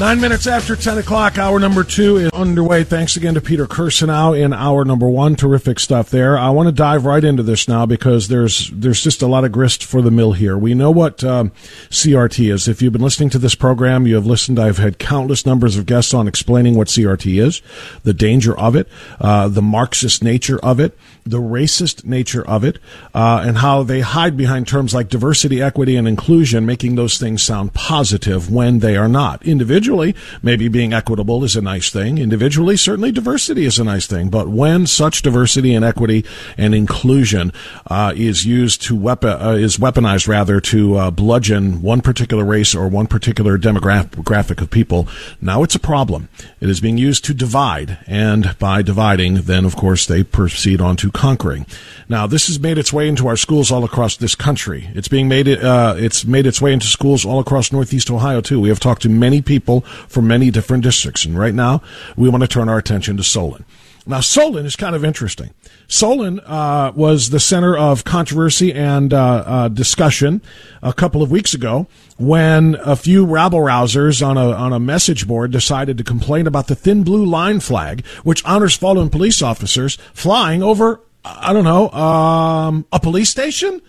Nine minutes after 10 o'clock, hour number two is underway. Thanks again to Peter Kirsanow in hour number one. Terrific stuff there. I want to dive right into this now because there's there's just a lot of grist for the mill here. We know what um, CRT is. If you've been listening to this program, you have listened. I've had countless numbers of guests on explaining what CRT is, the danger of it, uh, the Marxist nature of it, the racist nature of it, uh, and how they hide behind terms like diversity, equity, and inclusion, making those things sound positive when they are not. Individually, maybe being equitable is a nice thing. Individually, certainly diversity is a nice thing. But when such diversity and equity and inclusion uh, is used to weapon uh, is weaponized rather to uh, bludgeon one particular race or one particular demographic of people, now it's a problem. It is being used to divide, and by dividing, then of course they proceed on to conquering. Now, this has made its way into our schools all across this country. It's being made uh, it's made its way into schools all across Northeast Ohio too. We have talked to many people from many different districts, and right now we want to turn our attention to Solon. Now, Solon is kind of interesting. Solon uh, was the center of controversy and uh, uh, discussion a couple of weeks ago when a few rabble rousers on a on a message board decided to complain about the thin blue line flag, which honors fallen police officers flying over. I don't know um, a police station.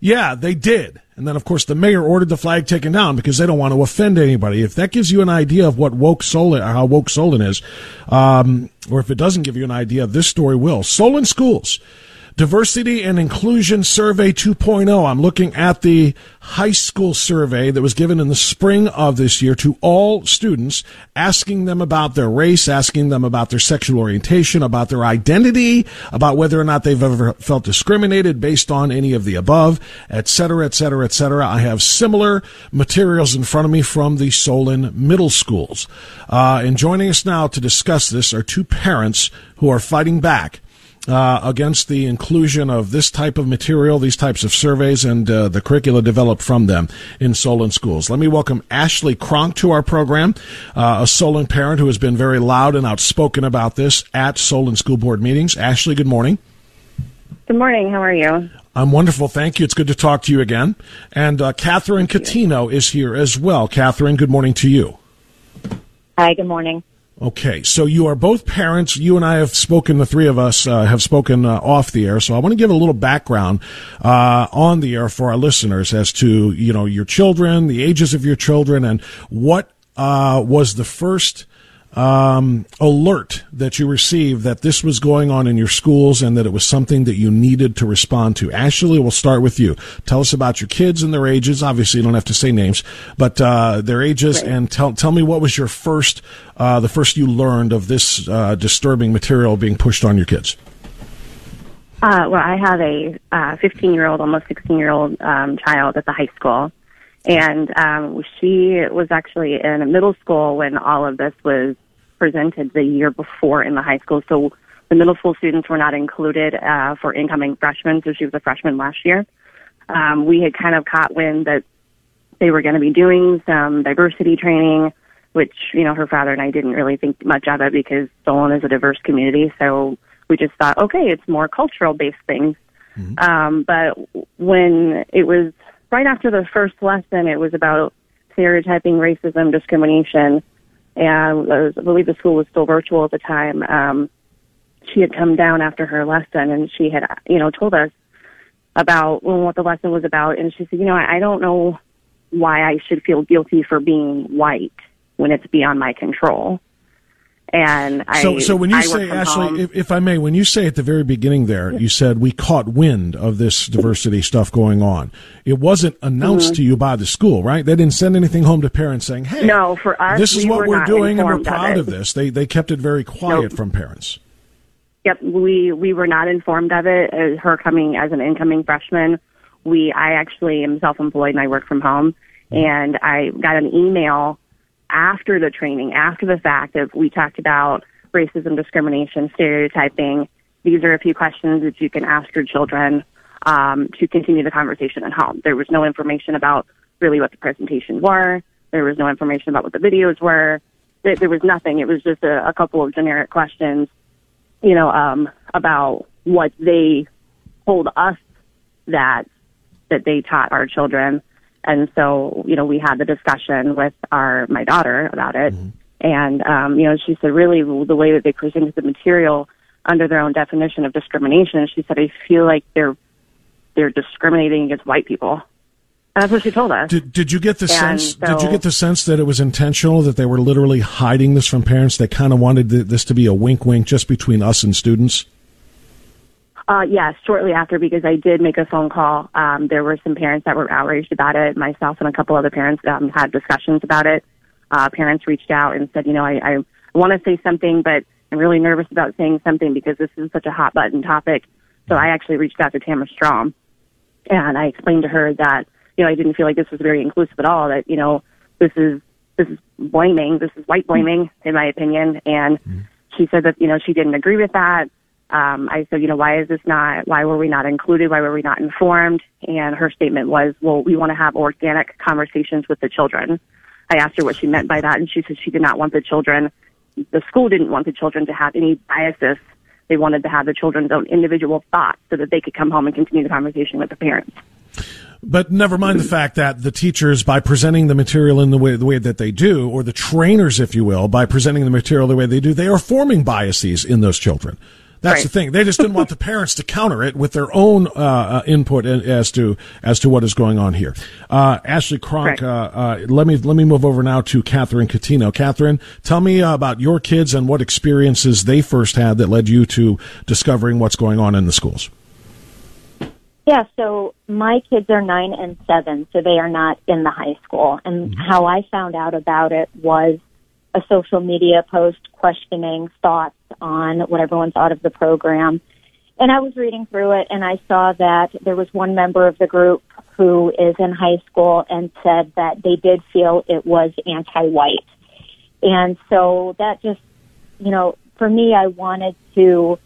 Yeah, they did. And then, of course, the mayor ordered the flag taken down because they don't want to offend anybody. If that gives you an idea of what woke Solon, or how woke Solon is, um, or if it doesn't give you an idea, this story will. Solon schools. Diversity and Inclusion Survey 2.0. I'm looking at the high school survey that was given in the spring of this year to all students, asking them about their race, asking them about their sexual orientation, about their identity, about whether or not they've ever felt discriminated based on any of the above, et cetera, et cetera, et cetera. I have similar materials in front of me from the Solon middle schools. Uh, and joining us now to discuss this are two parents who are fighting back uh, against the inclusion of this type of material, these types of surveys, and uh, the curricula developed from them in Solon schools. Let me welcome Ashley Cronk to our program, uh, a Solon parent who has been very loud and outspoken about this at Solon school board meetings. Ashley, good morning. Good morning. How are you? I'm wonderful. Thank you. It's good to talk to you again. And uh, Catherine Catino is here as well. Catherine, good morning to you. Hi, good morning. Okay, so you are both parents. You and I have spoken. The three of us uh, have spoken uh, off the air. So I want to give a little background uh, on the air for our listeners as to you know your children, the ages of your children, and what uh, was the first um, alert that you received that this was going on in your schools and that it was something that you needed to respond to. Ashley, we'll start with you. Tell us about your kids and their ages. Obviously, you don't have to say names, but uh, their ages, right. and tell tell me what was your first, uh, the first you learned of this uh, disturbing material being pushed on your kids. Uh, well, I have a uh, 15 year old, almost 16 year old um, child at the high school. And um, she was actually in a middle school when all of this was presented the year before in the high school. So the middle school students were not included uh, for incoming freshmen. So she was a freshman last year. Um, we had kind of caught wind that they were going to be doing some diversity training, which, you know, her father and I didn't really think much of it because Solon is a diverse community. So we just thought, okay, it's more cultural based things. Mm-hmm. Um, but when it was right after the first lesson, it was about stereotyping, racism, discrimination. And I, was, I believe the school was still virtual at the time. Um, she had come down after her lesson and she had, you know, told us about what the lesson was about. And she said, you know, I, I don't know why I should feel guilty for being white when it's beyond my control. And I, so, so when you say, Ashley, if, if, I may, when you say at the very beginning there, you said we caught wind of this diversity stuff going on. It wasn't announced mm-hmm. to you by the school, right? They didn't send anything home to parents saying, "Hey, no, for us, this is we what we're doing, and we're proud of, of, this." They they kept it very quiet nope. from parents. Yep, we we were not informed of it. As her coming as an incoming freshman, we I actually am self-employed and I work from home, mm-hmm. and I got an email after the training, after the fact of we talked about racism, discrimination, stereotyping. These are a few questions that you can ask your children um, to continue the conversation at home. There was no information about really what the presentations were. There was no information about what the videos were. There, there was nothing. It was just a, a couple of generic questions, you know, um, about what they told us that that they taught our children and so, you know, we had the discussion with our, my daughter about it. Mm-hmm. And, um, you know, she said really the way that they presented the material under their own definition of discrimination, she said, I feel like they're, they're discriminating against white people. And that's what she told us. Did, did you get the and sense? So, did you get the sense that it was intentional? That they were literally hiding this from parents? They kind of wanted this to be a wink, wink, just between us and students. Uh, yes, shortly after, because I did make a phone call. Um, there were some parents that were outraged about it. Myself and a couple other parents um, had discussions about it. Uh, parents reached out and said, you know, I, I want to say something, but I'm really nervous about saying something because this is such a hot button topic. So I actually reached out to Tamara Strom and I explained to her that, you know, I didn't feel like this was very inclusive at all, that, you know, this is, this is blaming, this is white blaming, in my opinion. And mm-hmm. she said that, you know, she didn't agree with that um, I said, you know, why is this not, why were we not included? Why were we not informed? And her statement was, well, we want to have organic conversations with the children. I asked her what she meant by that, and she said she did not want the children, the school didn't want the children to have any biases. They wanted to have the children's own individual thoughts so that they could come home and continue the conversation with the parents. But never mind the fact that the teachers, by presenting the material in the way the way that they do, or the trainers, if you will, by presenting the material the way they do, they are forming biases in those children. That's right. the thing. They just didn't want the parents to counter it with their own uh, uh, input as to as to what is going on here. Uh, Ashley Cronk, right. Uh, uh, let me let me move over now to Catherine Catino. Catherine, tell me about your kids and what experiences they first had that led you to discovering what's going on in the schools. Yeah, so my kids are nine and seven, so they are not in the high school. And mm-hmm. how I found out about it was a social media post questioning thoughts on what everyone thought of the program. And I was reading through it and I saw that there was one member of the group who is in high school and said that they did feel it was anti-white. And so that just, you know, for me, I wanted to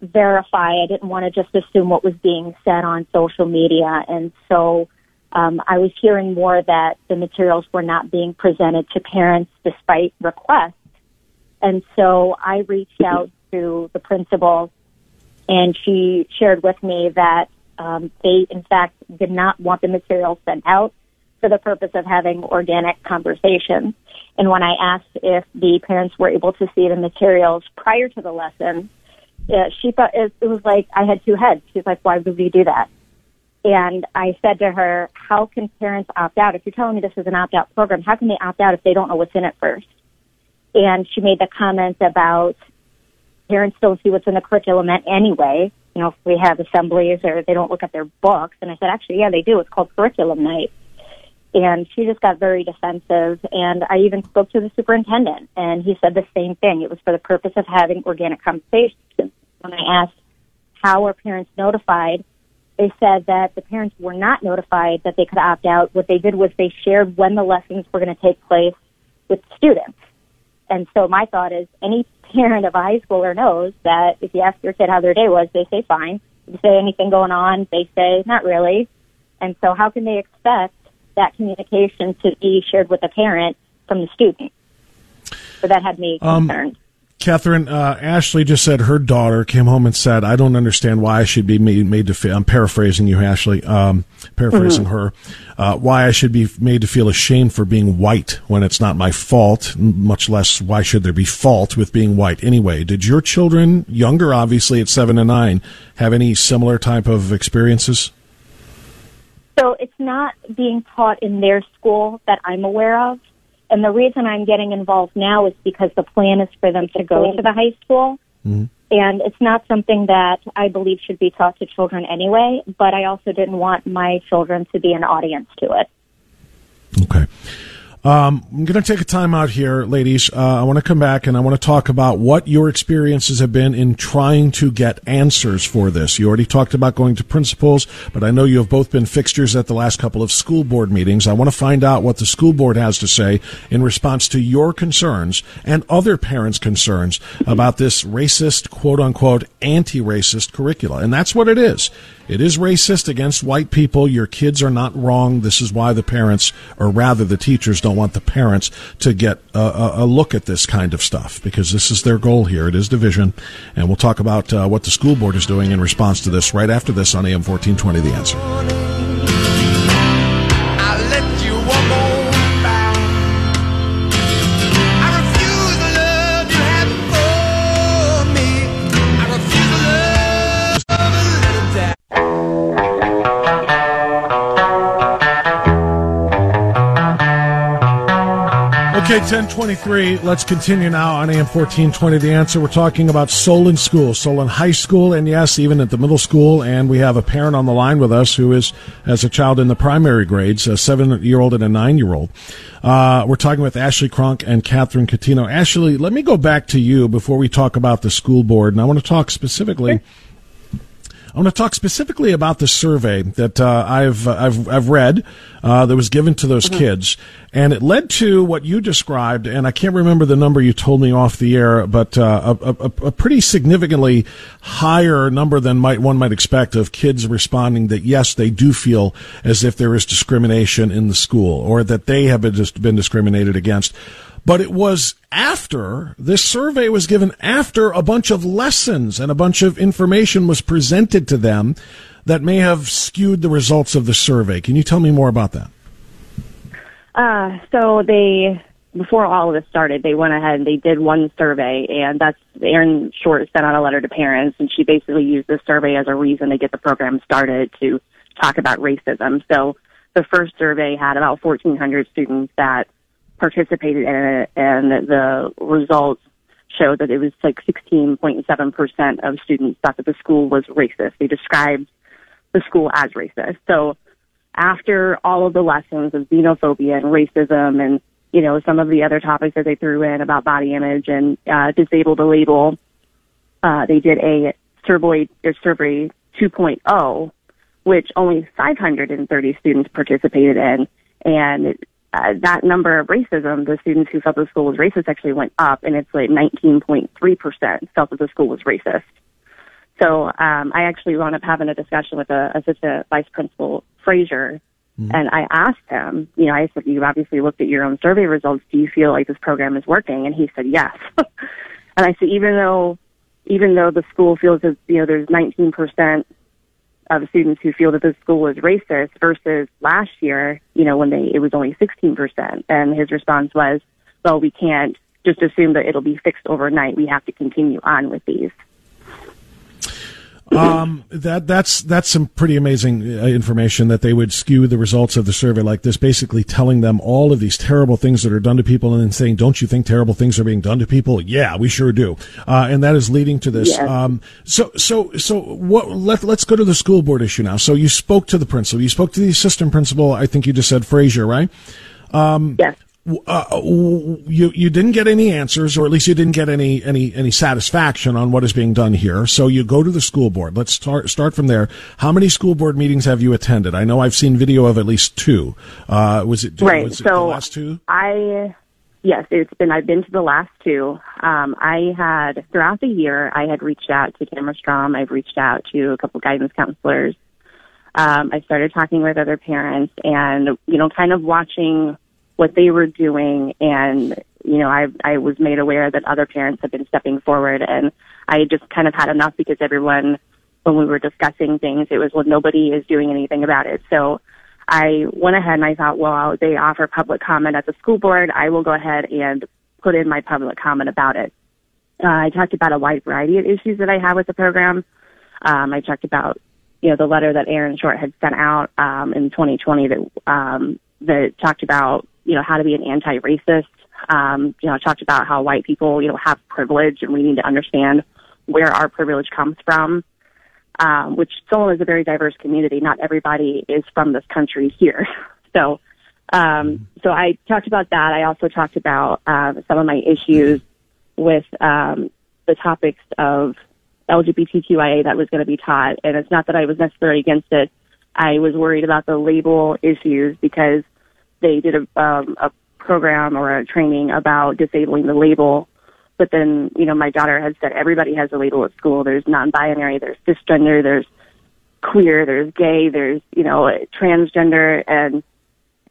verify. I didn't want to just assume what was being said on social media. And so um, I was hearing more that the materials were not being presented to parents despite requests. And so I reached out to the principal and she shared with me that um, they, in fact, did not want the materials sent out for the purpose of having organic conversations. And when I asked if the parents were able to see the materials prior to the lesson, uh, she thought it, it was like I had two heads. She's like, why would we do that? And I said to her, how can parents opt out? If you're telling me this is an opt out program, how can they opt out if they don't know what's in it first? And she made the comment about parents don't see what's in the curriculum anyway. You know, if we have assemblies or they don't look at their books. And I said, actually, yeah, they do. It's called curriculum night. And she just got very defensive. And I even spoke to the superintendent and he said the same thing. It was for the purpose of having organic conversations. When I asked how are parents notified? They said that the parents were not notified that they could opt out. What they did was they shared when the lessons were going to take place with students. And so my thought is any parent of a high schooler knows that if you ask your kid how their day was, they say fine. If you say anything going on, they say not really. And so how can they expect that communication to be shared with the parent from the student? So that had me um, concerned. Catherine, uh, Ashley just said her daughter came home and said, "I don't understand why I should be made, made to feel." I'm paraphrasing you, Ashley. Um, paraphrasing mm-hmm. her. Uh, why I should be made to feel ashamed for being white when it's not my fault. Much less, why should there be fault with being white anyway? Did your children, younger obviously at seven and nine, have any similar type of experiences? So it's not being taught in their school that I'm aware of. And the reason I'm getting involved now is because the plan is for them to go to the high school. Mm-hmm. And it's not something that I believe should be taught to children anyway, but I also didn't want my children to be an audience to it. Okay. Um, I'm going to take a time out here, ladies. Uh, I want to come back and I want to talk about what your experiences have been in trying to get answers for this. You already talked about going to principals, but I know you have both been fixtures at the last couple of school board meetings. I want to find out what the school board has to say in response to your concerns and other parents' concerns about this racist, quote unquote, anti-racist curricula. And that's what it is. It is racist against white people. Your kids are not wrong. This is why the parents, or rather the teachers, don't want the parents to get a, a look at this kind of stuff because this is their goal here. It is division. And we'll talk about uh, what the school board is doing in response to this right after this on AM 1420 The Answer. Okay, 1023. Let's continue now on AM 1420. The answer. We're talking about Solon School, Solon High School, and yes, even at the middle school. And we have a parent on the line with us who is, as a child in the primary grades, a seven year old and a nine year old. Uh, we're talking with Ashley Cronk and Catherine Catino. Ashley, let me go back to you before we talk about the school board. And I want to talk specifically. I want to talk specifically about the survey that uh, I've I've I've read uh, that was given to those mm-hmm. kids, and it led to what you described. And I can't remember the number you told me off the air, but uh, a, a, a, pretty significantly higher number than might one might expect of kids responding that yes, they do feel as if there is discrimination in the school, or that they have been, just been discriminated against. But it was after this survey was given after a bunch of lessons and a bunch of information was presented to them that may have skewed the results of the survey. Can you tell me more about that? Uh, so they, before all of this started, they went ahead and they did one survey, and that's Erin Short sent out a letter to parents, and she basically used this survey as a reason to get the program started to talk about racism. So the first survey had about 1,400 students that participated in it, and the results showed that it was like 16.7% of students thought that the school was racist. They described the school as racist. So after all of the lessons of xenophobia and racism and, you know, some of the other topics that they threw in about body image and uh, disabled a label, uh, they did a survey, a survey 2.0, which only 530 students participated in. And uh, that number of racism, the students who felt the school was racist actually went up, and it's like 19.3% felt that the school was racist. So um, I actually wound up having a discussion with the assistant vice principal Frazier, mm-hmm. and I asked him, you know, I said, you obviously looked at your own survey results. Do you feel like this program is working? And he said yes. and I said, even though, even though the school feels that you know there's 19 percent of students who feel that the school is racist versus last year, you know, when they it was only 16%. And his response was, well, we can't just assume that it'll be fixed overnight. We have to continue on with these. Um, that that's that's some pretty amazing uh, information that they would skew the results of the survey like this, basically telling them all of these terrible things that are done to people, and then saying, "Don't you think terrible things are being done to people?" Yeah, we sure do, uh, and that is leading to this. Yes. Um, so so so what? Let let's go to the school board issue now. So you spoke to the principal, you spoke to the assistant principal. I think you just said Frazier, right? Um, yes uh, you you didn't get any answers, or at least you didn't get any any any satisfaction on what is being done here. So you go to the school board. Let's start start from there. How many school board meetings have you attended? I know I've seen video of at least two. Uh, was it right? Was it so the last two? I yes, it's been. I've been to the last two. Um, I had throughout the year. I had reached out to Tamara Strom. I've reached out to a couple guidance counselors. Um, I started talking with other parents, and you know, kind of watching what they were doing. And you know I I was made aware that other parents have been stepping forward and I just kind of had enough because everyone when we were discussing things it was well nobody is doing anything about it. So I went ahead and I thought well they offer public comment at the school board. I will go ahead and put in my public comment about it. Uh, I talked about a wide variety of issues that I have with the program. Um, I talked about you know the letter that Aaron Short had sent out um, in 2020 that um, that talked about you know, how to be an anti-racist. Um, you know, I talked about how white people, you know, have privilege and we need to understand where our privilege comes from. Um, which Solon is a very diverse community. Not everybody is from this country here. So, um, so I talked about that. I also talked about, uh, some of my issues with, um, the topics of LGBTQIA that was going to be taught. And it's not that I was necessarily against it. I was worried about the label issues because they did a, um, a program or a training about disabling the label. But then, you know, my daughter had said everybody has a label at school. There's non-binary, there's cisgender, there's queer, there's gay, there's, you know, transgender, and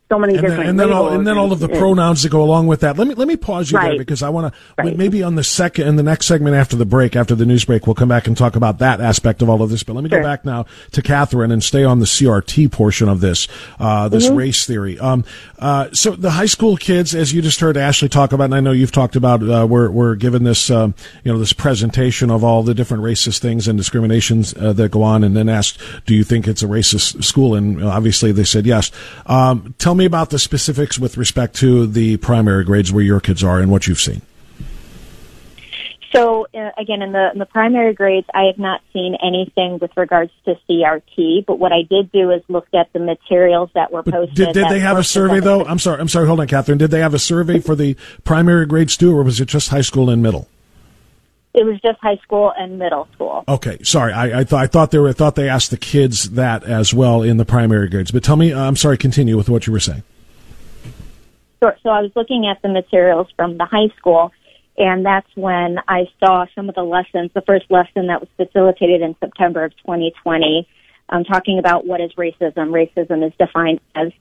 so many and different then, and then all and then all of the pronouns that go along with that. Let me let me pause you Right. there because I want to maybe on the second in the next segment after the break after the news break we'll come back and talk about that aspect of all of this. But let me go back now to Catherine and stay on the CRT portion of this uh, this Mm-hmm. race theory. Um, uh, so the high school kids, as you just heard Ashley talk about, and I know you've talked about, uh, we're we're given this um, you know this presentation of all the different racist things and discriminations uh, that go on, and then asked, do you think it's a racist school? And obviously they said yes. Um, tell me about the specifics with respect to the primary grades where your kids are and what you've seen. So uh, again, in the in the primary grades, I have not seen anything with regards to CRT. But what I did do is looked at the materials that were posted. did, did they have a survey though? I'm sorry. I'm sorry. Hold on, Catherine. Did they have a survey for the primary grades too, or was it just high school and middle? It was just high school and middle school. Okay, sorry. I, I thought I thought they were I thought they asked the kids that as well in the primary grades. But tell me, uh, I'm sorry. Continue with what you were saying. Sure. So I was looking at the materials from the high school, and that's when I saw some of the lessons. The first lesson that was facilitated in September of 2020, um, talking about what is racism. Racism is defined as,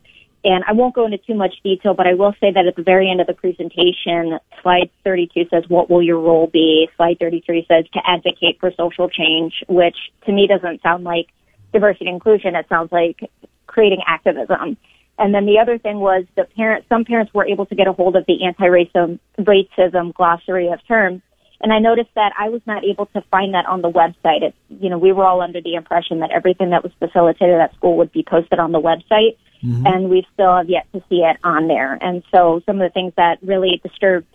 and I won't go into too much detail, but I will say that at the very end of the presentation, slide 32 says, "What will your role be?" Slide 33 says, "To advocate for social change," which to me doesn't sound like diversity and inclusion. It sounds like creating activism. And then the other thing was the parents, some parents were able to get a hold of the anti-racism racism glossary of terms. And I noticed that I was not able to find that on the website. It's, you know, we were all under the impression that everything that was facilitated at school would be posted on the website. Mm-hmm. And we still have yet to see it on there. And so some of the things that really disturbed,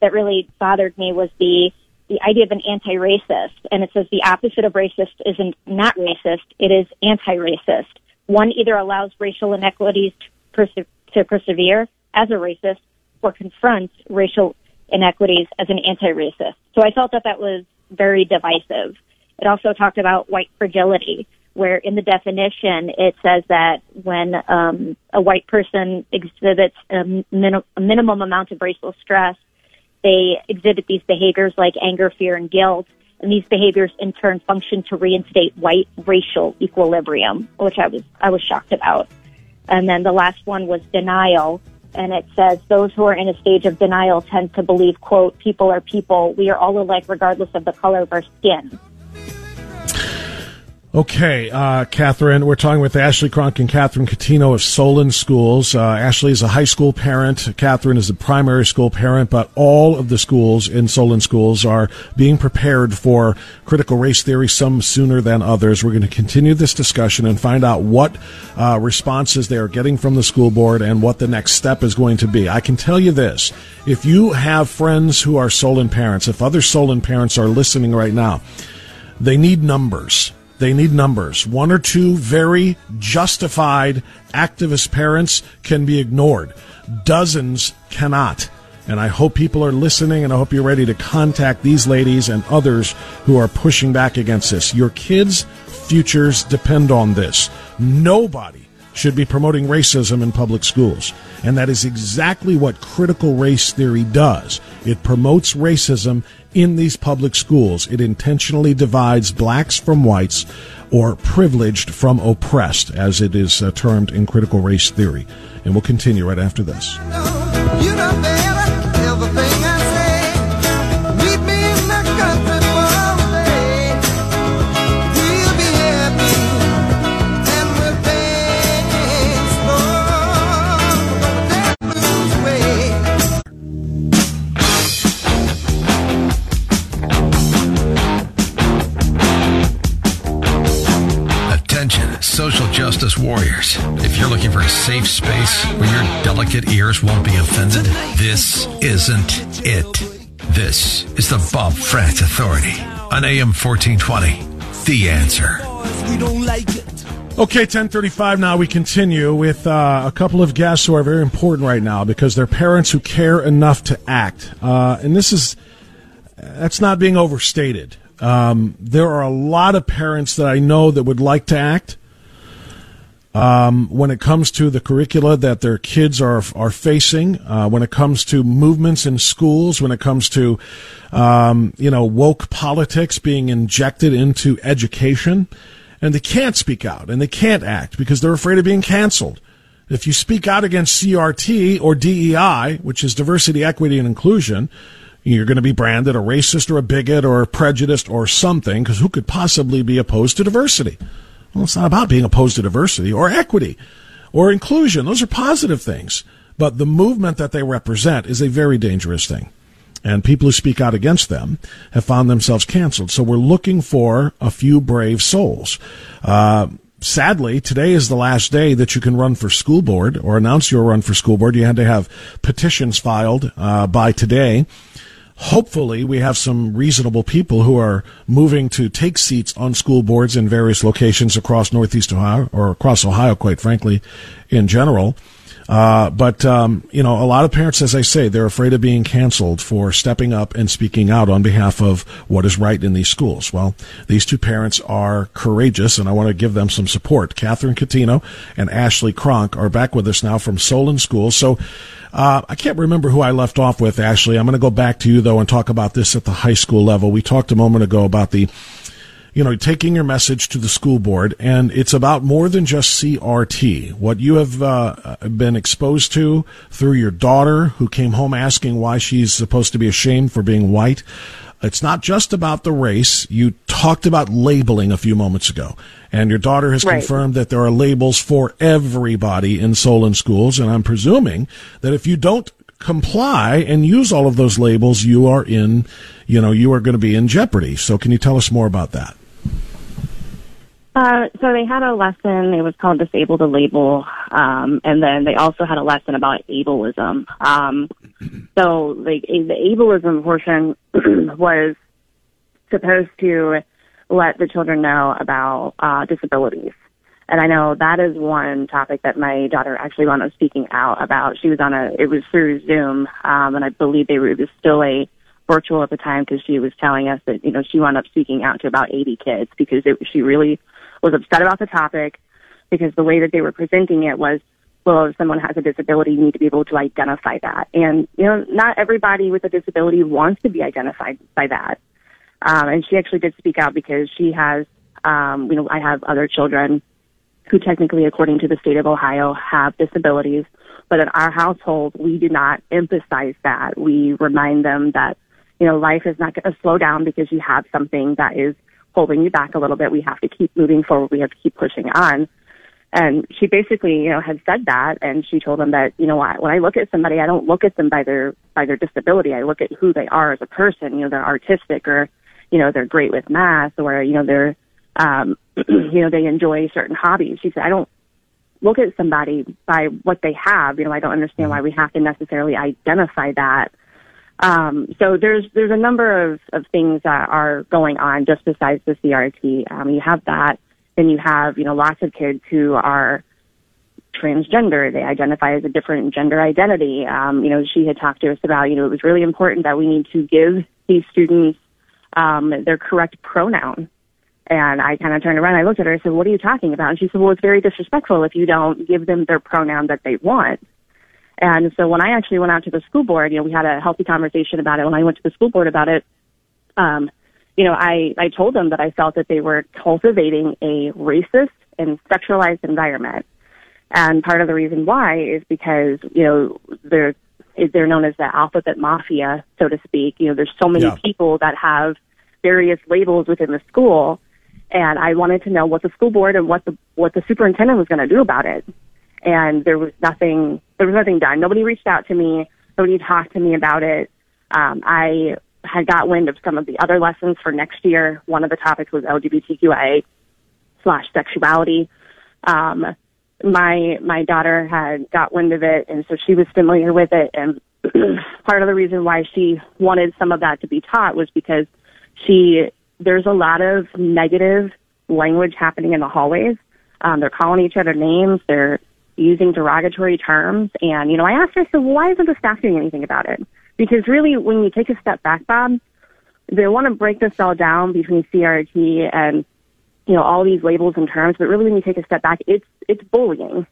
that really bothered me was the, the idea of an anti-racist. And it says the opposite of racist isn't not racist, it is anti-racist. One either allows racial inequities to, perse- to persevere as a racist or confronts racial inequities as an anti-racist. So I felt that that was very divisive. It also talked about white fragility, where in the definition it says that when um, a white person exhibits a, min- a minimum amount of racial stress, they exhibit these behaviors like anger, fear, and guilt. And these behaviors in turn function to reinstate white racial equilibrium, which I was, I was shocked about. And then the last one was denial. And it says those who are in a stage of denial tend to believe, quote, people are people. We are all alike regardless of the color of our skin. Okay, uh, Catherine, we're talking with Ashley Cronk and Catherine Catino of Solon Schools. Uh, Ashley is a high school parent. Catherine is a primary school parent, but all of the schools in Solon Schools are being prepared for critical race theory, some sooner than others. We're going to continue this discussion and find out what uh, responses they are getting from the school board and what the next step is going to be. I can tell you this. If you have friends who are Solon parents, if other Solon parents are listening right now, they need numbers They need numbers. One or two very justified activist parents can be ignored. Dozens cannot. And I hope people are listening and I hope you're ready to contact these ladies and others who are pushing back against this. Your kids' futures depend on this. Nobody should be promoting racism in public schools. And that is exactly what critical race theory does. It promotes racism in these public schools. It intentionally divides blacks from whites or privileged from oppressed, as it is uh, termed in critical race theory. And we'll continue right after this. You know, warriors. If you're looking for a safe space where your delicate ears won't be offended, this isn't it. This is the Bob Frantz Authority on AM 1420. The answer. Okay, 1035 now. We continue with uh, a couple of guests who are very important right now because they're parents who care enough to act. Uh, and this is, that's not being overstated. Um, there are a lot of parents that I know that would like to act, um, when it comes to the curricula that their kids are are facing, uh, when it comes to movements in schools, when it comes to um, you know woke politics being injected into education, and they can't speak out and they can't act because they're afraid of being canceled. If you speak out against CRT or DEI, which is diversity, equity, and inclusion, you're going to be branded a racist or a bigot or a prejudiced or something because who could possibly be opposed to diversity? Well, it's not about being opposed to diversity or equity or inclusion. Those are positive things. But the movement that they represent is a very dangerous thing. And people who speak out against them have found themselves canceled. So we're looking for a few brave souls. Uh, sadly, today is the last day that you can run for school board or announce your run for school board. You had to have petitions filed uh, by today hopefully we have some reasonable people who are moving to take seats on school boards in various locations across Northeast Ohio or across Ohio, quite frankly, in general. Uh, but um, you know, a lot of parents, as I say, they're afraid of being canceled for stepping up and speaking out on behalf of what is right in these schools. Well, these two parents are courageous, and I want to give them some support. Catherine Catino and Ashley Cronk are back with us now from Solon School. So uh, I can't remember who I left off with, Ashley. I'm going to go back to you, though, and talk about this at the high school level. We talked a moment ago about the you know, taking your message to the school board, and it's about more than just CRT. What you have uh, been exposed to through your daughter, who came home asking why she's supposed to be ashamed for being white. It's not just about the race. You talked about labeling a few moments ago. And your daughter has right. confirmed that there are labels for everybody in Solon schools. And I'm presuming that if you don't comply and use all of those labels, you are in, you know, you are going to be in jeopardy. So can you tell us more about that? Uh, so they had a lesson. It was called "Disable the Label," um, and then they also had a lesson about ableism. Um, so, like the ableism portion was supposed to let the children know about uh, disabilities. And I know that is one topic that my daughter actually wound up speaking out about. She was on a, it was through Zoom, um, and I believe they were, it was still a virtual at the time because she was telling us that, you know, she wound up speaking out to about 80 kids because it, she really was upset about the topic because the way that they were presenting it was, well, if someone has a disability, you need to be able to identify that. And, you know, not everybody with a disability wants to be identified by that. Um, and she actually did speak out because she has, um, you know, I have other children who technically, according to the state of Ohio, have disabilities. But in our household, we do not emphasize that. We remind them that, you know, life is not going to slow down because you have something that is holding you back a little bit. We have to keep moving forward. We have to keep pushing on. And she basically, you know, had said that, and she told them that, you know, why when I look at somebody, I don't look at them by their by their disability. I look at who they are as a person. You know, they're artistic, or you know, they're great with math, or you know, they're, um, you know, they enjoy certain hobbies. She said, I don't look at somebody by what they have. You know, I don't understand why we have to necessarily identify that Um, so there's there's a number of, of things that are going on just besides the CRT. Um, you have that, then you have you know lots of kids who are transgender. They identify as a different gender identity. Um, you know, she had talked to us about you know it was really important that we need to give these students um, their correct pronoun. And I kind of turned around, I looked at her, I said, "What are you talking about?" And she said, "Well, it's very disrespectful if you don't give them their pronoun that they want." And so when I actually went out to the school board, you know, we had a healthy conversation about it. When I went to the school board about it, um, you know, I, I told them that I felt that they were cultivating a racist and sexualized environment. And part of the reason why is because, you know, they're, they're known as the alphabet mafia, so to speak. You know, there's so many Yeah. people that have various labels within the school. And I wanted to know what the school board and what the, what the superintendent was going to do about it and there was nothing there was nothing done. Nobody reached out to me. Nobody talked to me about it. Um, I had got wind of some of the other lessons for next year. One of the topics was LGBTQIA slash sexuality. Um, my my daughter had got wind of it, and so she was familiar with it. And part of the reason why she wanted some of that to be taught was because she there's a lot of negative language happening in the hallways. Um, they're calling each other names. They're using derogatory terms. And, you know, I asked her, well, why isn't the staff doing anything about it? Because really, when you take a step back, Bob, they want to break this all down between CRT and, you know, all these labels and terms. But really, when you take a step back, it's, it's bullying.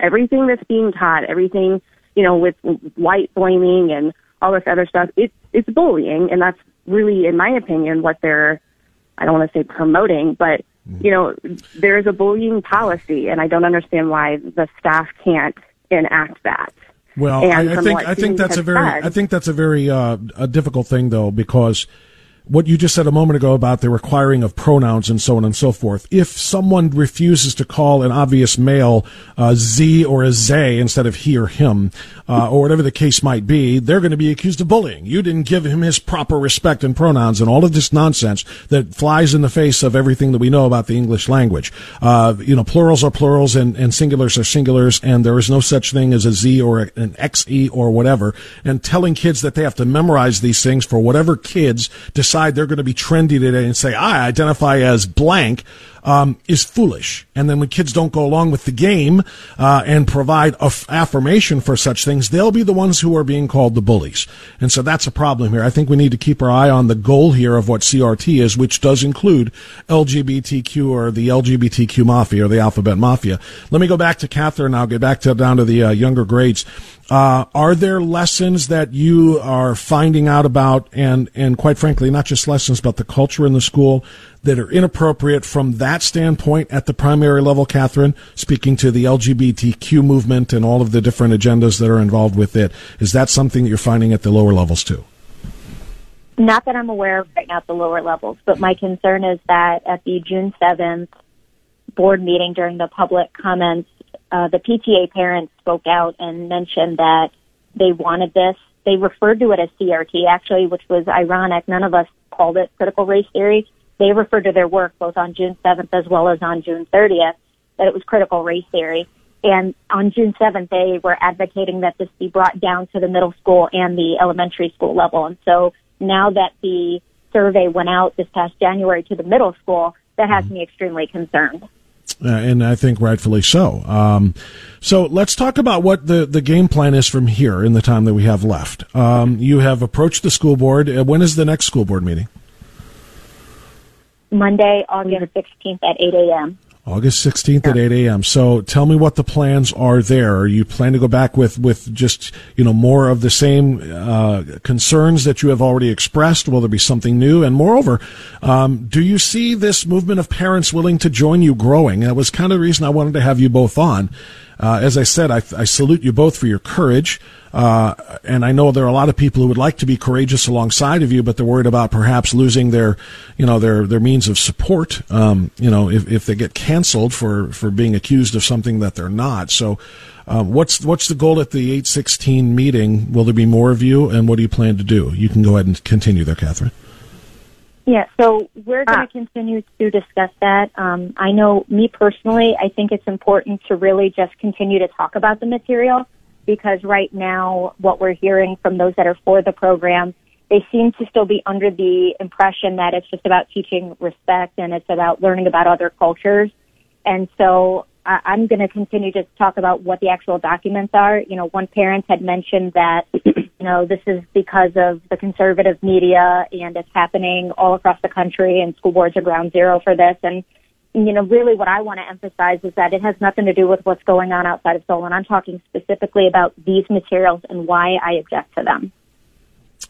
Everything that's being taught, everything, you know, with white blaming and all this other stuff, it's, it's bullying. And that's really, in my opinion, what they're, I don't want to say promoting, but you know, there is a bullying policy, and I don't understand why the staff can't enact that. Well, I, I think I think that's a very said- I think that's a very uh, a difficult thing though because what you just said a moment ago about the requiring of pronouns and so on and so forth. If someone refuses to call an obvious male uh, Z or a Zay instead of he or him, uh, or whatever the case might be, they're going to be accused of bullying. You didn't give him his proper respect and pronouns and all of this nonsense that flies in the face of everything that we know about the English language. Uh, you know, plurals are plurals and, and singulars are singulars, and there is no such thing as a Z or an XE or whatever. And telling kids that they have to memorize these things for whatever kids decide they're going to be trendy today and say, I identify as blank, um, is foolish. And then when kids don't go along with the game uh, and provide aff- affirmation for such things, they'll be the ones who are being called the bullies. And so that's a problem here. I think we need to keep our eye on the goal here of what CRT is, which does include LGBTQ or the LGBTQ mafia or the alphabet mafia. Let me go back to Catherine. I'll get back to down to the uh, younger grades. Uh, are there lessons that you are finding out about, and and quite frankly, not just lessons, but the culture in the school that are inappropriate from that standpoint at the primary level, Catherine? Speaking to the LGBTQ movement and all of the different agendas that are involved with it, is that something that you're finding at the lower levels too? Not that I'm aware of right now at the lower levels, but my concern is that at the June 7th board meeting during the public comments, uh, the PTA parents spoke out and mentioned that they wanted this. They referred to it as CRT, actually, which was ironic. None of us called it critical race theory. They referred to their work both on June 7th as well as on June 30th that it was critical race theory. And on June 7th, they were advocating that this be brought down to the middle school and the elementary school level. And so now that the survey went out this past January to the middle school, that has me extremely concerned. Uh, and I think rightfully so. Um, so let's talk about what the, the game plan is from here in the time that we have left. Um, you have approached the school board. Uh, when is the next school board meeting? Monday, August 16th at 8 a.m. August 16th at 8 a.m. So tell me what the plans are there. Are you planning to go back with, with just, you know, more of the same uh, concerns that you have already expressed? Will there be something new? And moreover, um, do you see this movement of parents willing to join you growing? That was kind of the reason I wanted to have you both on. Uh, as I said, I, I salute you both for your courage. Uh, and I know there are a lot of people who would like to be courageous alongside of you, but they're worried about perhaps losing their, you know, their, their means of support. Um, you know, if, if they get canceled for, for being accused of something that they're not. So, um, what's, what's the goal at the 816 meeting? Will there be more of you? And what do you plan to do? You can go ahead and continue there, Catherine. Yeah, so we're going Ah. to continue to discuss that. Um, I know me personally, I think it's important to really just continue to talk about the material because right now what we're hearing from those that are for the program, they seem to still be under the impression that it's just about teaching respect and it's about learning about other cultures. And so I, I'm going to continue to talk about what the actual documents are. You know, one parent had mentioned that, you know, this is because of the conservative media and it's happening all across the country and school boards are ground zero for this. And, you know, really what I want to emphasize is that it has nothing to do with what's going on outside of Solon. I'm talking specifically about these materials and why I object to them.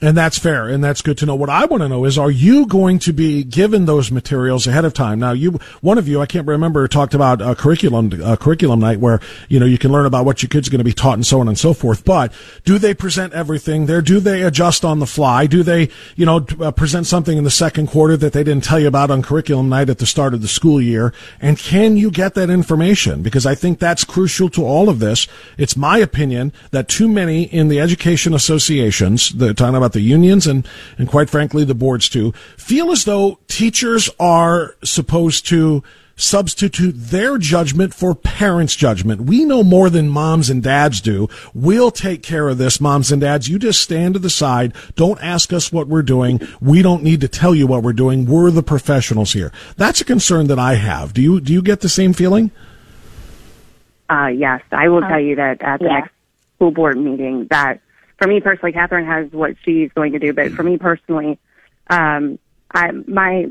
And that's fair, and that's good to know. What I want to know is, are you going to be given those materials ahead of time? Now, you, one of you, I can't remember, talked about a curriculum, a curriculum night where you know you can learn about what your kid's going to be taught and so on and so forth. But do they present everything there? Do they adjust on the fly? Do they, you know, uh, present something in the second quarter that they didn't tell you about on curriculum night at the start of the school year? And can you get that information? Because I think that's crucial to all of this. It's my opinion that too many in the education associations, the talking about the unions and, and quite frankly the boards too, feel as though teachers are supposed to substitute their judgment for parents' judgment. We know more than moms and dads do. We'll take care of this, moms and dads. You just stand to the side. Don't ask us what we're doing. We don't need to tell you what we're doing. We're the professionals here. That's a concern that I have. Do you do you get the same feeling? Uh, yes, I will uh, tell you that at the yeah. next school board meeting that for me personally, Catherine has what she's going to do, but for me personally, um, I, my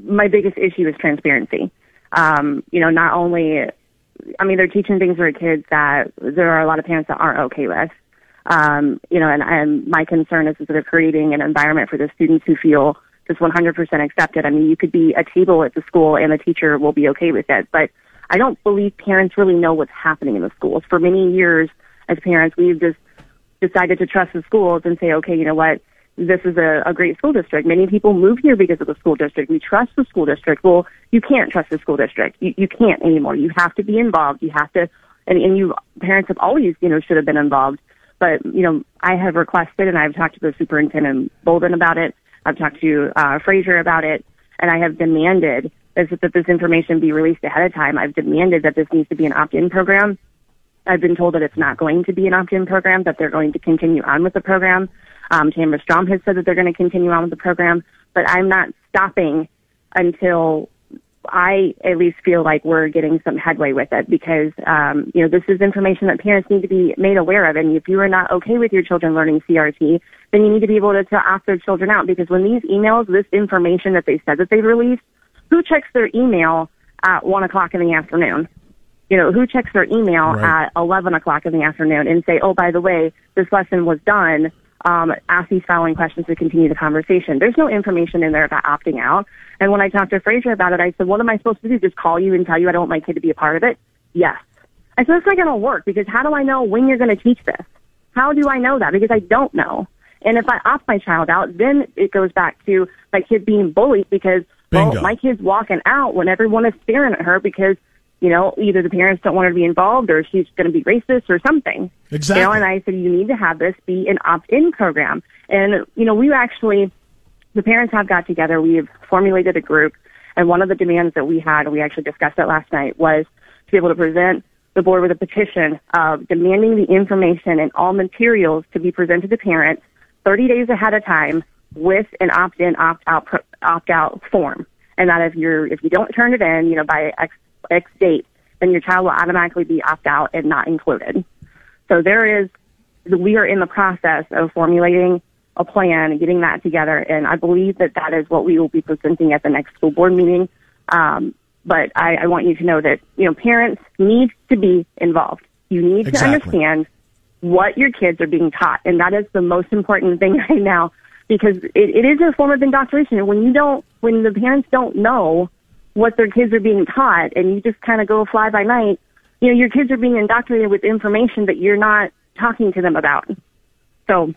my biggest issue is transparency. Um, you know, not only, I mean, they're teaching things for kids that there are a lot of parents that aren't okay with. Um, you know, and, and my concern is, that they're creating an environment for the students who feel just 100% accepted. I mean, you could be a table at the school and the teacher will be okay with it, but I don't believe parents really know what's happening in the schools. For many years, as parents, we've just decided to trust the schools and say, okay, you know what, this is a, a great school district. Many people move here because of the school district. We trust the school district. Well, you can't trust the school district. You, you can't anymore. You have to be involved. You have to, and, and you, parents have always, you know, should have been involved. But, you know, I have requested and I've talked to the superintendent Bolden about it. I've talked to, uh, Frazier about it and I have demanded is that this information be released ahead of time. I've demanded that this needs to be an opt-in program I've been told that it's not going to be an opt-in program, that they're going to continue on with the program. Um, Tamara Strom has said that they're going to continue on with the program, but I'm not stopping until I at least feel like we're getting some headway with it because, um, you know, this is information that parents need to be made aware of. And if you are not okay with your children learning CRT, then you need to be able to, to opt their children out because when these emails, this information that they said that they've released, who checks their email at one o'clock in the afternoon? You know, who checks their email right. at 11 o'clock in the afternoon and say, oh, by the way, this lesson was done. Um, ask these following questions to continue the conversation. There's no information in there about opting out. And when I talked to Fraser about it, I said, what am I supposed to do? Just call you and tell you I don't want my kid to be a part of it? Yes. I said, that's not going to work because how do I know when you're going to teach this? How do I know that? Because I don't know. And if I opt my child out, then it goes back to my kid being bullied because, Bingo. well, my kid's walking out when everyone is staring at her because you know, either the parents don't want her to be involved or she's going to be racist or something. Exactly. You know, and I said, you need to have this be an opt-in program. And, you know, we actually, the parents have got together. We've formulated a group. And one of the demands that we had, and we actually discussed it last night, was to be able to present the board with a petition of demanding the information and all materials to be presented to parents 30 days ahead of time with an opt-in, opt-out, opt-out form. And that if you're, if you don't turn it in, you know, by X X date, then your child will automatically be opt out and not included. So there is, we are in the process of formulating a plan and getting that together. And I believe that that is what we will be presenting at the next school board meeting. Um, but I, I want you to know that, you know, parents need to be involved. You need exactly. to understand what your kids are being taught. And that is the most important thing right now because it, it is a form of indoctrination. And when you don't, when the parents don't know what their kids are being taught and you just kind of go fly by night, you know, your kids are being indoctrinated with information that you're not talking to them about. So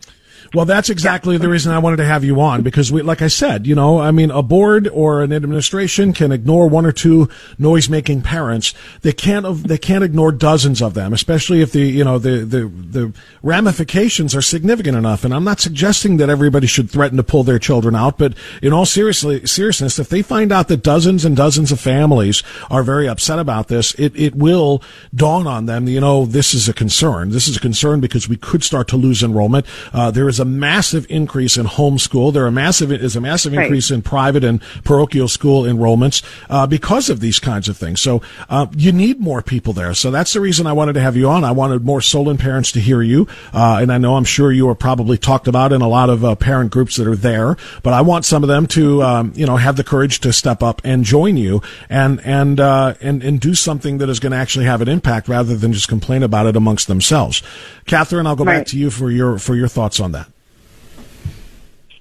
Well, that's exactly the reason I wanted to have you on because we, like I said, you know, I mean, a board or an administration can ignore one or two noise-making parents. They can't, they can't ignore dozens of them, especially if the, you know, the, the, the ramifications are significant enough. And I'm not suggesting that everybody should threaten to pull their children out, but in all seriously, seriousness, if they find out that dozens and dozens of families are very upset about this, it, it will dawn on them, you know, this is a concern. This is a concern because we could start to lose enrollment. Uh, there is a massive increase in homeschool. There are massive is a massive increase right. in private and parochial school enrollments uh, because of these kinds of things. So uh, you need more people there. So that's the reason I wanted to have you on. I wanted more Solon parents to hear you, uh, and I know I'm sure you are probably talked about in a lot of uh, parent groups that are there. But I want some of them to um, you know have the courage to step up and join you and and uh, and and do something that is going to actually have an impact rather than just complain about it amongst themselves. Catherine, I'll go right. back to you for your for your thoughts on that.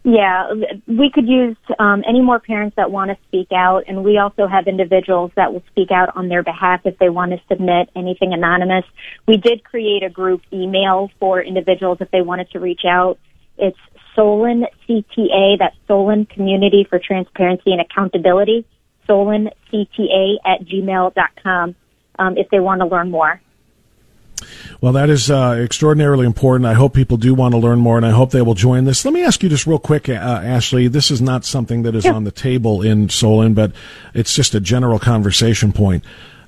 Yeah, we could use um, any more parents that want to speak out, and we also have individuals that will speak out on their behalf if they want to submit anything anonymous. We did create a group email for individuals if they wanted to reach out. It's Solon CTA, that's Solon Community for Transparency and Accountability, Solon CTA at gmail.com um, if they want to learn more. Well, that is uh, extraordinarily important. I hope people do want to learn more, and I hope they will join this. Let me ask you just real quick, uh, Ashley. This is not something that is yeah. on the table in Solon, but it's just a general conversation point.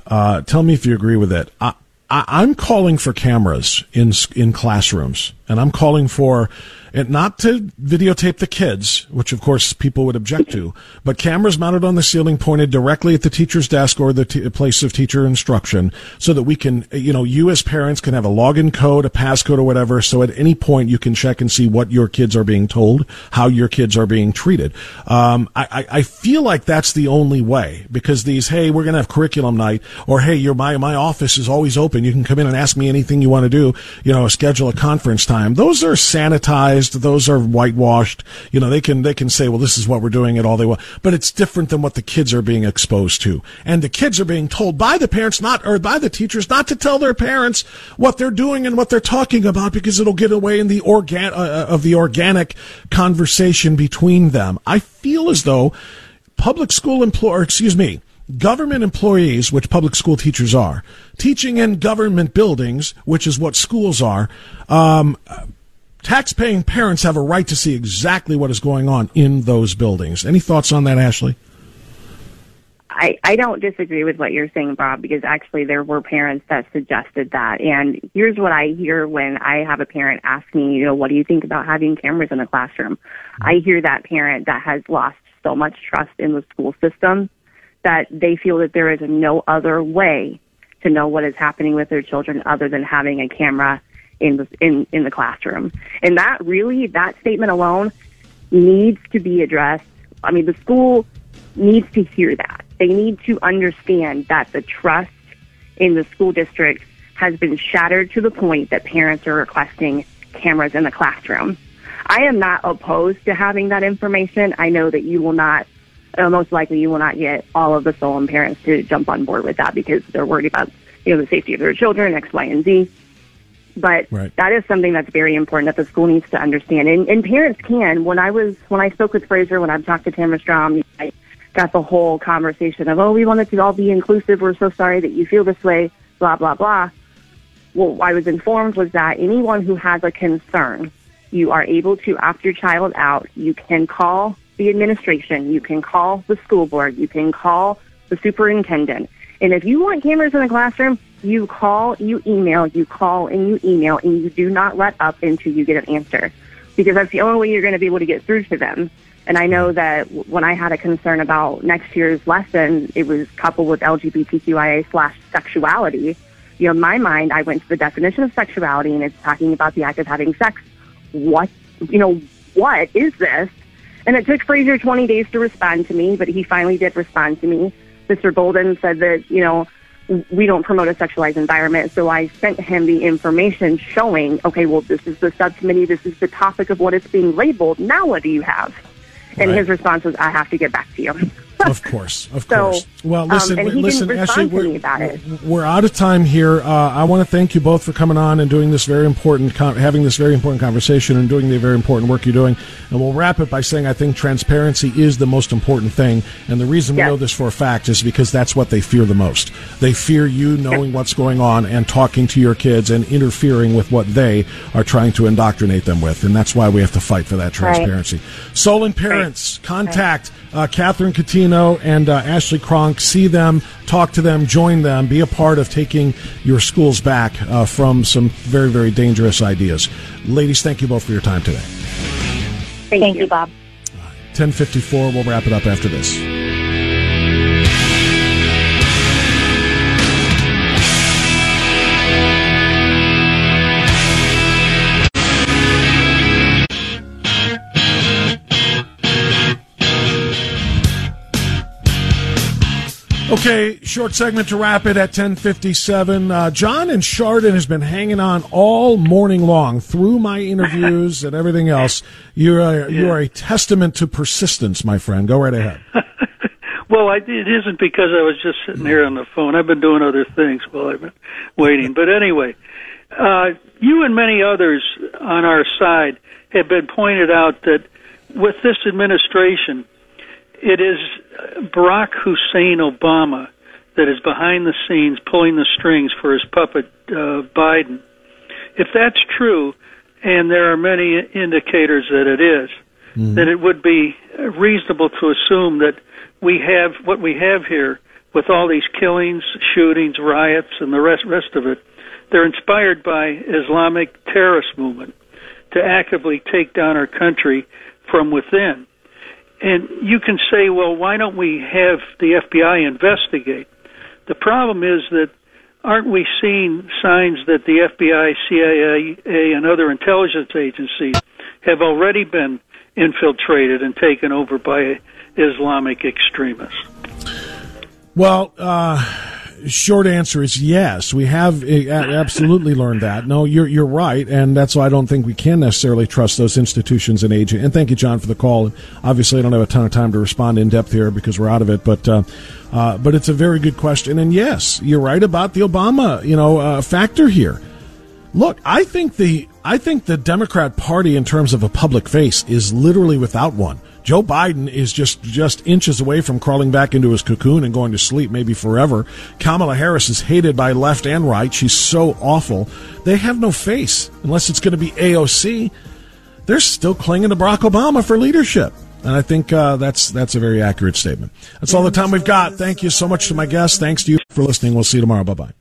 Uh, tell me if you agree with it. I, I, am calling for cameras in in classrooms, and I'm calling for and not to videotape the kids, which of course people would object to, but cameras mounted on the ceiling pointed directly at the teacher's desk or the t- place of teacher instruction so that we can, you know, you as parents can have a login code, a passcode or whatever. So at any point you can check and see what your kids are being told, how your kids are being treated. Um, I, I feel like that's the only way because these, hey, we're going to have curriculum night or hey, your, my, my office is always open. You can come in and ask me anything you want to do, you know, schedule a conference time. Those are sanitized those are whitewashed. You know, they can they can say, well, this is what we're doing it all they want, but it's different than what the kids are being exposed to, and the kids are being told by the parents not or by the teachers not to tell their parents what they're doing and what they're talking about because it'll get away in the organ uh, uh of the organic conversation between them. I feel as though public school employer, excuse me, government employees, which public school teachers are, teaching in government buildings, which is what schools are, um, tax-paying parents have a right to see exactly what is going on in those buildings. Any thoughts on that, Ashley? I, I don't disagree with what you're saying, Bob, because actually there were parents that suggested that. And here's what I hear when I have a parent ask me, you know, what do you think about having cameras in the classroom? I hear that parent that has lost so much trust in the school system that they feel that there is no other way to know what is happening with their children other than having a camera in the in in the classroom. And that really that statement alone needs to be addressed. I mean, the school needs to hear that. They need to understand that the trust in the school district has been shattered to the point that parents are requesting cameras in the classroom. I am not opposed to having that information. I know that you will not, uh, most likely you will not get all of the Solon parents to jump on board with that because they're worried about, you know, the safety of their children, X, Y, and Z. But right. that is something that's very important that the school needs to understand. And, and parents can. When I was when I spoke with Fraser, when I talked to Tamara Strom, I got the whole conversation of, oh, we wanted to all be inclusive. We're so sorry that you feel this way. Blah blah blah. Well, I was informed was that anyone who has a concern, you are able to opt your child out. You can call the administration. You can call the school board. You can call the superintendent. And if you want cameras in the classroom, you call, you email, you call and you email, and you do not let up until you get an answer. Because that's the only way you're going to be able to get through to them. And I know that when I had a concern about next year's lesson, it was coupled with LGBTQIA slash sexuality. You know, in my mind, I went to the definition of sexuality and it's talking about the act of having sex. What, you know, what is this? And it took Fraser 20 days to respond to me, but he finally did respond to me. Mr. Bolden said that, you know, we don't promote a sexualized environment. So I sent him the information showing, okay, well, this is the subcommittee. This is the topic of what it's being labeled. Now what do you have? And right. his response was, I have to get back to you. of course, of So, course. Well, um, listen, he listen, Ashley, we're, me about it. we're out of time here. Uh, I want to thank you both for coming on and doing this very important, con- having this very important conversation and doing the very important work you're doing. And we'll wrap it by saying I think transparency is the most important thing. And the reason we Yes. know this for a fact is because that's what they fear the most. They fear you knowing what's going on and talking to your kids and interfering with what they are trying to indoctrinate them with. And that's why we have to fight for that transparency. Solon parents, contact uh, Catherine Catino and uh, Ashley Cronk. See them, talk to them, join them, be a part of taking your schools back uh, from some very, very dangerous ideas. Ladies, thank you both for your time today. Thank, Thank you, Bob. 1054, we'll wrap it up after this. Okay, short segment to wrap it at 1057. Uh, John and Chardon has been hanging on all morning long through my interviews and everything else. You're a, you are a testament to persistence, my friend. Go right ahead. Well, I, it isn't because I was just sitting here on the phone. I've been doing other things while I've been waiting. But anyway, uh, you and many others on our side have been pointed out that with this administration, it is Barack Hussein Obama that is behind the scenes pulling the strings for his puppet uh, Biden. If that's true, and there are many indicators that it is, then it would be reasonable to assume that we have what we have here with all these killings, shootings, riots, and the rest rest of it. They're inspired by Islamic terrorist movement to actively take down our country from within. And you can say, well, why don't we have the FBI investigate? The problem is that aren't we seeing signs that the FBI, CIA, and other intelligence agencies have already been infiltrated and taken over by Islamic extremists? Well, uh, short answer is yes. We have uh, absolutely learned that. No, you're you're right, and that's why I don't think we can necessarily trust those institutions and agents. And thank you, John, for the call. Obviously, I don't have a ton of time to respond in depth here because we're out of it, but. Uh, uh, but it's a very good question, and yes, you're right about the Obama, you know, uh, factor here. Look, I think the I think the Democrat Party, in terms of a public face, is literally without one. Joe Biden is just just inches away from crawling back into his cocoon and going to sleep, maybe forever. Kamala Harris is hated by left and right. She's so awful. They have no face unless it's going to be AOC. They're still clinging to Barack Obama for leadership. And I think uh, that's that's a very accurate statement. That's all the time we've got. Thank you so much to my guests. Thanks to you for listening. We'll see you tomorrow. Bye bye.